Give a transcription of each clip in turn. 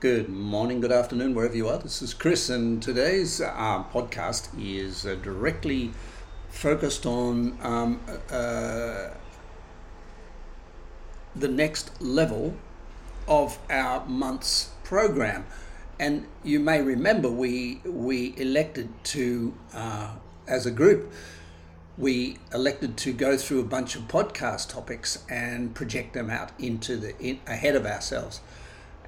Good morning, good afternoon, wherever you are. This is Chris, and today's uh, podcast is uh, directly focused on um, uh, the next level of our month's program. And you may remember we we elected to, uh, as a group, we elected to go through a bunch of podcast topics and project them out into the in, ahead of ourselves.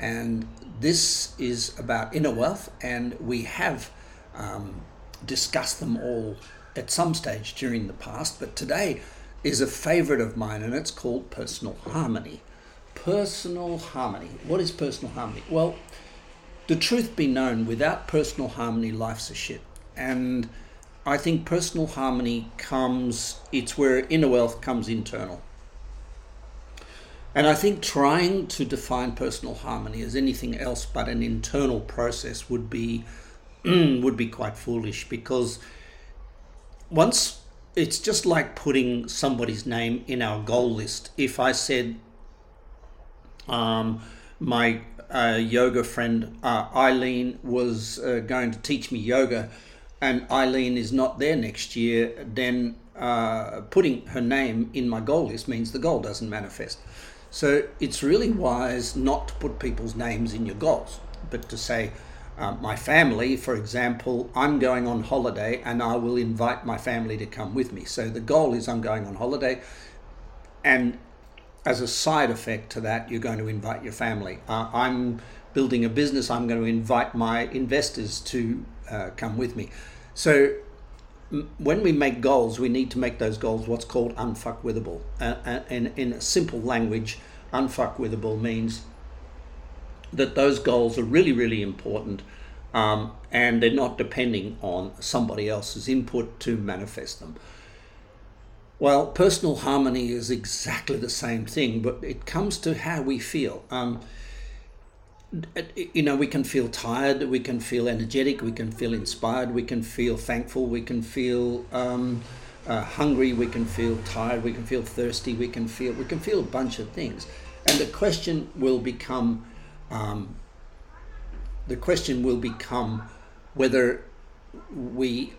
And this is about inner wealth, and we have um, discussed them all at some stage during the past, but today is a favorite of mine, and it's called personal harmony. Personal harmony. What is personal harmony? Well, the truth be known, without personal harmony, life's a shit. And I think personal harmony comes, it's where inner wealth comes internal. And I think trying to define personal harmony as anything else but an internal process would be would be quite foolish because once it's just like putting somebody's name in our goal list. If I said um, my uh, yoga friend uh, Eileen was uh, going to teach me yoga, and Eileen is not there next year, then uh, putting her name in my goal list means the goal doesn't manifest. So it's really wise not to put people's names in your goals, but to say, uh, my family, for example, I'm going on holiday and I will invite my family to come with me. So the goal is I'm going on holiday, and as a side effect to that, you're going to invite your family. Uh, I'm building a business, I'm going to invite my investors to uh, come with me. So when we make goals, we need to make those goals what's called unfuckwithable. Uh, uh in, in simple language, unfuckwithable means that those goals are really, really important um, and they're not depending on somebody else's input to manifest them. Well, personal harmony is exactly the same thing, but it comes to how we feel. Um, you know, we can feel tired, we can feel energetic, we can feel inspired, we can feel thankful, we can feel um, uh, hungry, we can feel tired, we can feel thirsty, we can feel we can feel a bunch of things, and the question will become um, the question will become whether we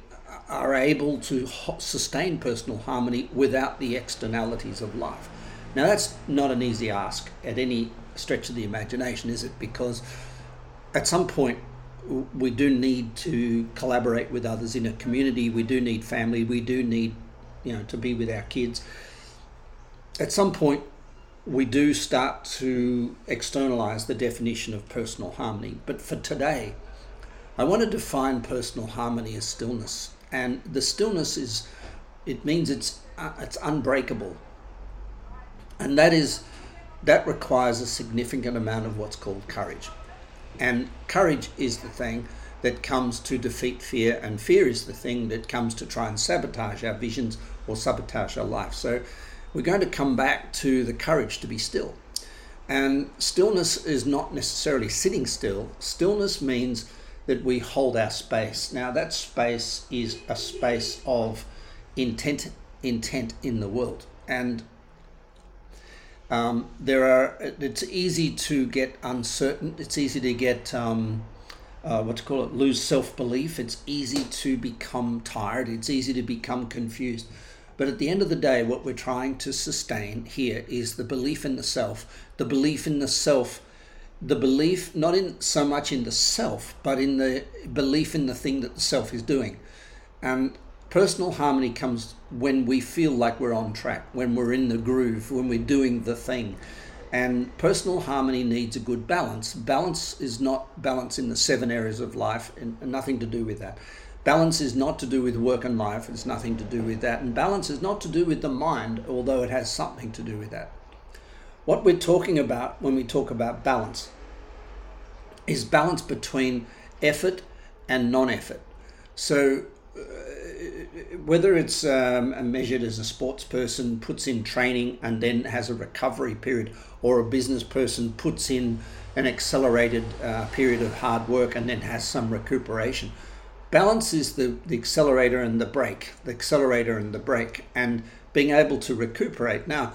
are able to sustain personal harmony without the externalities of life. Now, that's not an easy ask at any stretch of the imagination, is it? Because at some point, we do need to collaborate with others in a community. We do need family. We do need, you know, to be with our kids. At some point, we do start to externalize the definition of personal harmony. But for today, I want to define personal harmony as stillness. And the stillness is, it means it's, uh, it's unbreakable. And that is that requires a significant amount of what's called courage. And courage is the thing that comes to defeat fear, and fear is the thing that comes to try and sabotage our visions or sabotage our life. So we're going to come back to the courage to be still. And stillness is not necessarily sitting still, stillness means that we hold our space. Now, that space is a space of intent, intent in the world. And um, there are. It's easy to get uncertain. It's easy to get um, uh, what to call it, lose self belief. It's easy to become tired. It's easy to become confused. But at the end of the day, what we're trying to sustain here is the belief in the self, the belief in the self, the belief not in so much in the self, but in the belief in the thing that the self is doing. And Personal harmony comes when we feel like we're on track, when we're in the groove, when we're doing the thing. And personal harmony needs a good balance. Balance is not balance in the seven areas of life, and nothing to do with that. Balance is not to do with work and life, it's nothing to do with that. And balance is not to do with the mind, although it has something to do with that. What we're talking about when we talk about balance is balance between effort and non effort. So, uh, whether it's um, measured as a sports person puts in training and then has a recovery period, or a business person puts in an accelerated uh, period of hard work and then has some recuperation. Balance is the, the accelerator and the brake, the accelerator and the brake, and being able to recuperate. Now,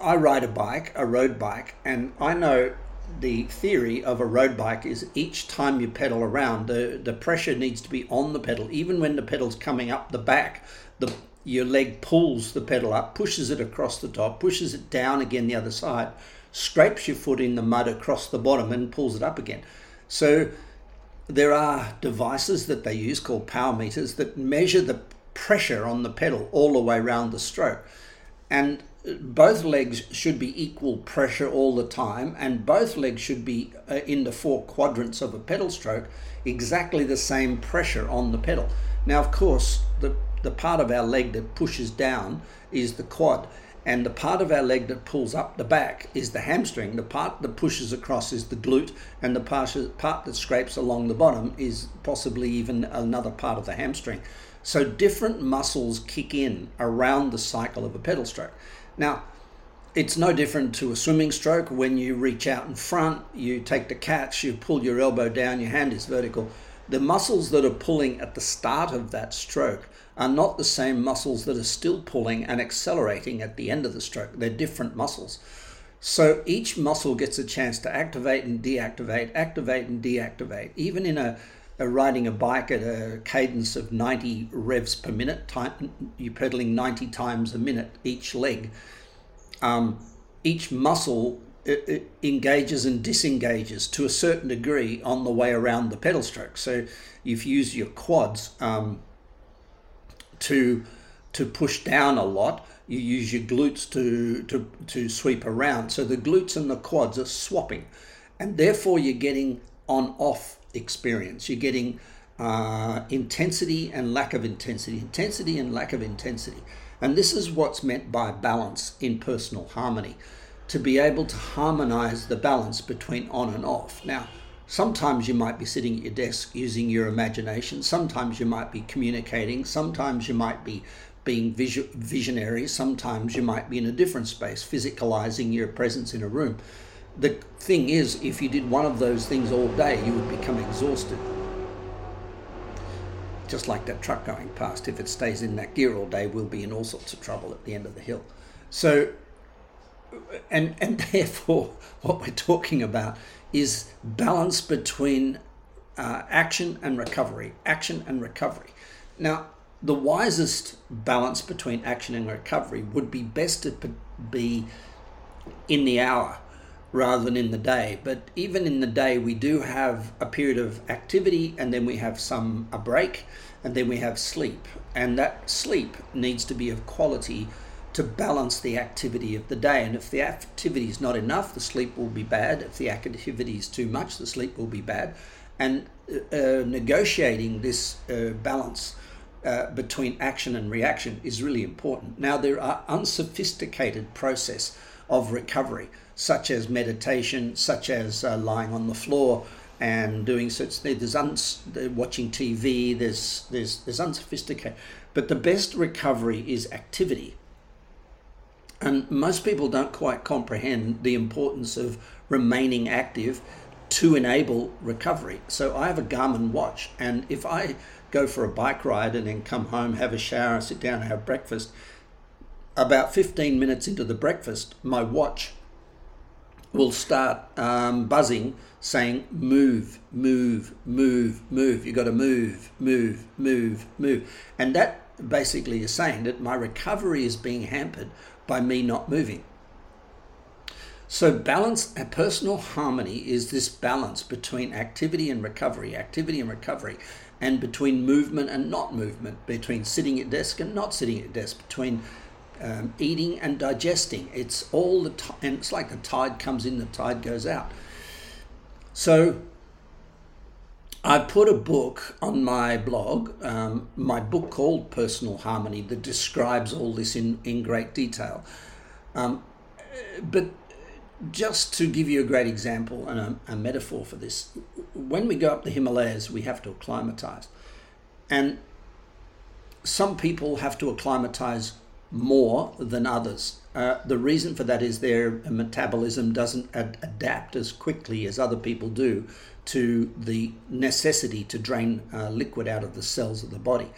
I ride a bike, a road bike, and I know the theory of a road bike is each time you pedal around, the, the pressure needs to be on the pedal. Even when the pedal's coming up the back, the your leg pulls the pedal up, pushes it across the top, pushes it down again the other side, scrapes your foot in the mud across the bottom and pulls it up again. So there are devices that they use called power meters that measure the pressure on the pedal all the way around the stroke. And both legs should be equal pressure all the time, and both legs should be uh, in the four quadrants of a pedal stroke, exactly the same pressure on the pedal. Now, of course, the, the part of our leg that pushes down is the quad, and the part of our leg that pulls up the back is the hamstring. The part that pushes across is the glute, and the part, part that scrapes along the bottom is possibly even another part of the hamstring. So, different muscles kick in around the cycle of a pedal stroke. Now, it's no different to a swimming stroke. When you reach out in front, you take the catch, you pull your elbow down, your hand is vertical. The muscles that are pulling at the start of that stroke are not the same muscles that are still pulling and accelerating at the end of the stroke. They're different muscles. So each muscle gets a chance to activate and deactivate, activate and deactivate. Even in a, riding a bike at a cadence of 90 revs per minute, time, you're pedaling 90 times a minute each leg. Um, each muscle it, it engages and disengages to a certain degree on the way around the pedal stroke. So if you use your quads um, to to push down a lot, you use your glutes to, to, to sweep around. So the glutes and the quads are swapping, and therefore you're getting on off experience. You're getting uh, intensity and lack of intensity, intensity and lack of intensity. And this is what's meant by balance in personal harmony to be able to harmonize the balance between on and off. Now, sometimes you might be sitting at your desk using your imagination, sometimes you might be communicating, sometimes you might be being visionary, sometimes you might be in a different space, physicalizing your presence in a room. The thing is, if you did one of those things all day, you would become exhausted. Just like that truck going past, if it stays in that gear all day, we'll be in all sorts of trouble at the end of the hill. So and and therefore what we're talking about is balance between uh, action and recovery action and recovery now the wisest balance between action and recovery would be best to be in the hour rather than in the day but even in the day we do have a period of activity and then we have some a break and then we have sleep and that sleep needs to be of quality to balance the activity of the day. And if the activity is not enough, the sleep will be bad. If the activity is too much, the sleep will be bad. And uh, uh, negotiating this uh, balance uh, between action and reaction is really important. Now, there are unsophisticated process of recovery, such as meditation, such as uh, lying on the floor and doing such. There's uns, watching TV. There's there's there's unsophisticated, but the best recovery is activity and most people don't quite comprehend the importance of remaining active to enable recovery. So I have a Garmin watch, and if I go for a bike ride and then come home, have a shower, sit down, have breakfast, about 15 minutes into the breakfast, my watch will start um, buzzing saying move move move move you got to move move move move and that basically is saying that my recovery is being hampered by me not moving. So, balance, a personal harmony is this balance between activity and recovery, activity and recovery, and between movement and not movement, between sitting at desk and not sitting at desk, between um, eating and digesting. It's all the time, and it's like the tide comes in, the tide goes out. So, I put a book on my blog, um, my book called Personal Harmony, that describes all this in, in great detail. Um, but just to give you a great example and a, a, metaphor for this, when we go up the Himalayas, we have to acclimatize. And some people have to acclimatize more than others. Uh, the reason for that is their metabolism doesn't ad- adapt as quickly as other people do to the necessity to drain uh, liquid out of the cells of the body.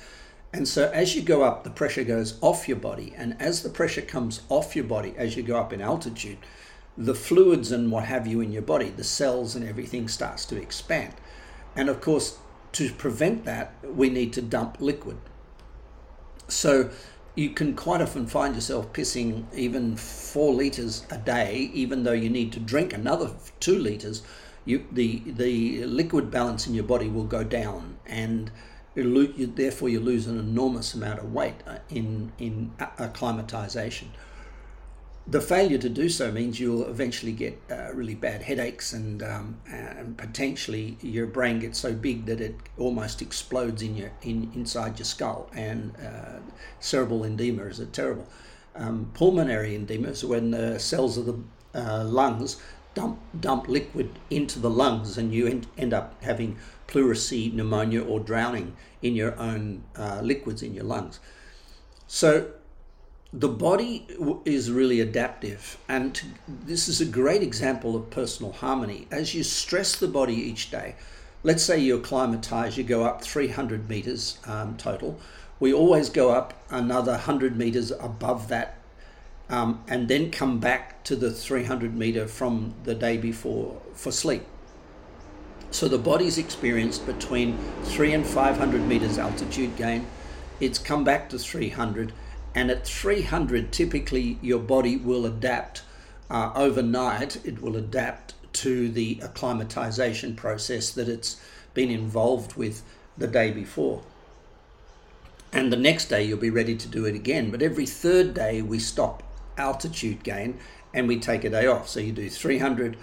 And so as you go up, the pressure goes off your body. And as the pressure comes off your body, as you go up in altitude, the fluids and what have you in your body, the cells and everything starts to expand. And of course, to prevent that, we need to dump liquid. So you can quite often find yourself pissing even four liters a day, even though you need to drink another two liters. You, the the liquid balance in your body will go down, and you, therefore you lose an enormous amount of weight uh, in in acclimatization the failure to do so means you'll eventually get uh, really bad headaches and, um, and potentially your brain gets so big that it almost explodes in your in, inside your skull and uh, cerebral edema is a terrible um, pulmonary edema. Is when the cells of the uh, lungs dump dump liquid into the lungs and you end, end up having pleurisy pneumonia or drowning in your own uh, liquids in your lungs. So the body is really adaptive, and this is a great example of personal harmony. As you stress the body each day, let's say you acclimatize, you go up 300 meters um, total. We always go up another 100 meters above that, um, and then come back to the 300 meter from the day before for sleep. So the body's experienced between three and 500 meters altitude gain. It's come back to 300 and at 300, typically your body will adapt uh, overnight, it will adapt to the acclimatization process that it's been involved with the day before. And the next day you'll be ready to do it again. But every third day we stop altitude gain and we take a day off. So you do 300.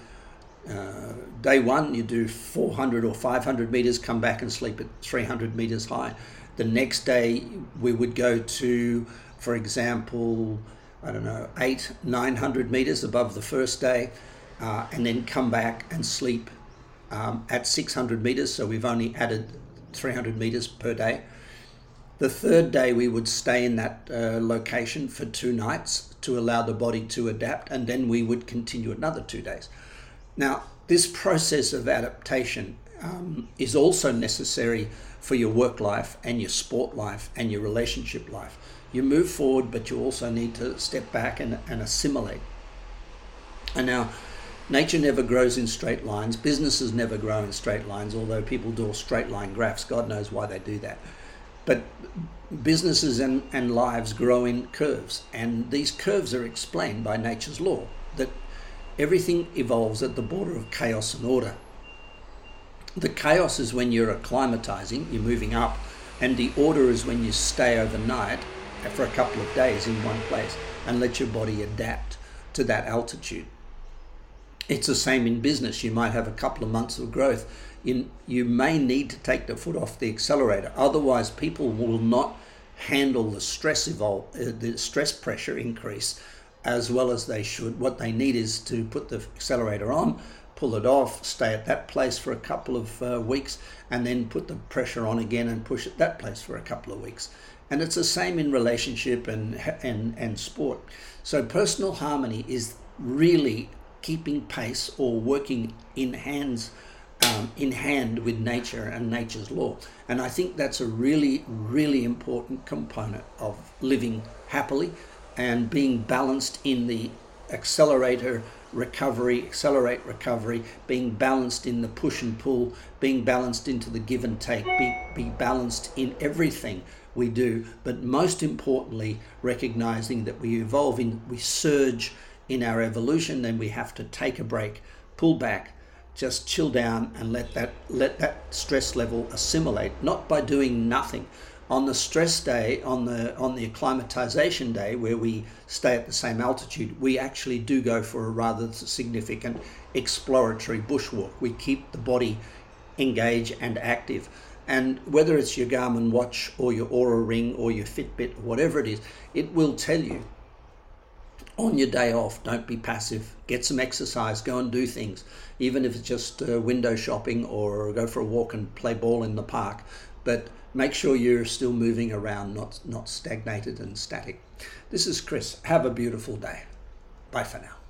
Uh, day one, you do 400 or 500 meters, come back and sleep at 300 meters high. The next day, we would go to for example, I don't know, eight, 900 meters above the first day, uh, and then come back and sleep um, at 600 meters. So we've only added 300 meters per day. The third day, we would stay in that uh, location for two nights to allow the body to adapt, and then we would continue another two days. Now, this process of adaptation um, is also necessary for your work life and your sport life and your relationship life you move forward, but you also need to step back and, and assimilate. And now, nature never grows in straight lines. Businesses never grow in straight lines, although people draw straight line graphs. God knows why they do that. But businesses and, and lives grow in curves, and these curves are explained by nature's law that everything evolves at the border of chaos and order. The chaos is when you're acclimatizing, you're moving up, and the order is when you stay overnight for a couple of days in one place and let your body adapt to that altitude. It's the same in business. You might have a couple of months of growth. In, you may need to take the foot off the accelerator. Otherwise, people will not handle the stress evol- uh, the stress pressure increase as well as they should. What they need is to put the accelerator on, pull it off, stay at that place for a couple of uh, weeks, and then put the pressure on again and push at that place for a couple of weeks. And it's the same in relationship and, and, and sport. So personal harmony is really keeping pace or working in hands um, in hand with nature and nature's law. And I think that's a really, really important component of living happily and being balanced in the accelerator recovery, accelerate recovery, being balanced in the push and pull, being balanced into the give and take, be, be balanced in everything we do, but most importantly, recognizing that we evolve in, we surge in our evolution, then we have to take a break, pull back, just chill down and let that let that stress level assimilate, not by doing nothing. On the stress day, on the on the acclimatization day, where we stay at the same altitude, we actually do go for a rather significant exploratory bushwalk. We keep the body engaged and active. And whether it's your Garmin watch or your Oura ring or your Fitbit, or whatever it is, it will tell you on your day off, don't be passive. Get some exercise, go and do things, even if it's just uh, window shopping or go for a walk and play ball in the park. But make sure you're still moving around, not, not stagnated and static. This is Chris. Have a beautiful day. Bye for now.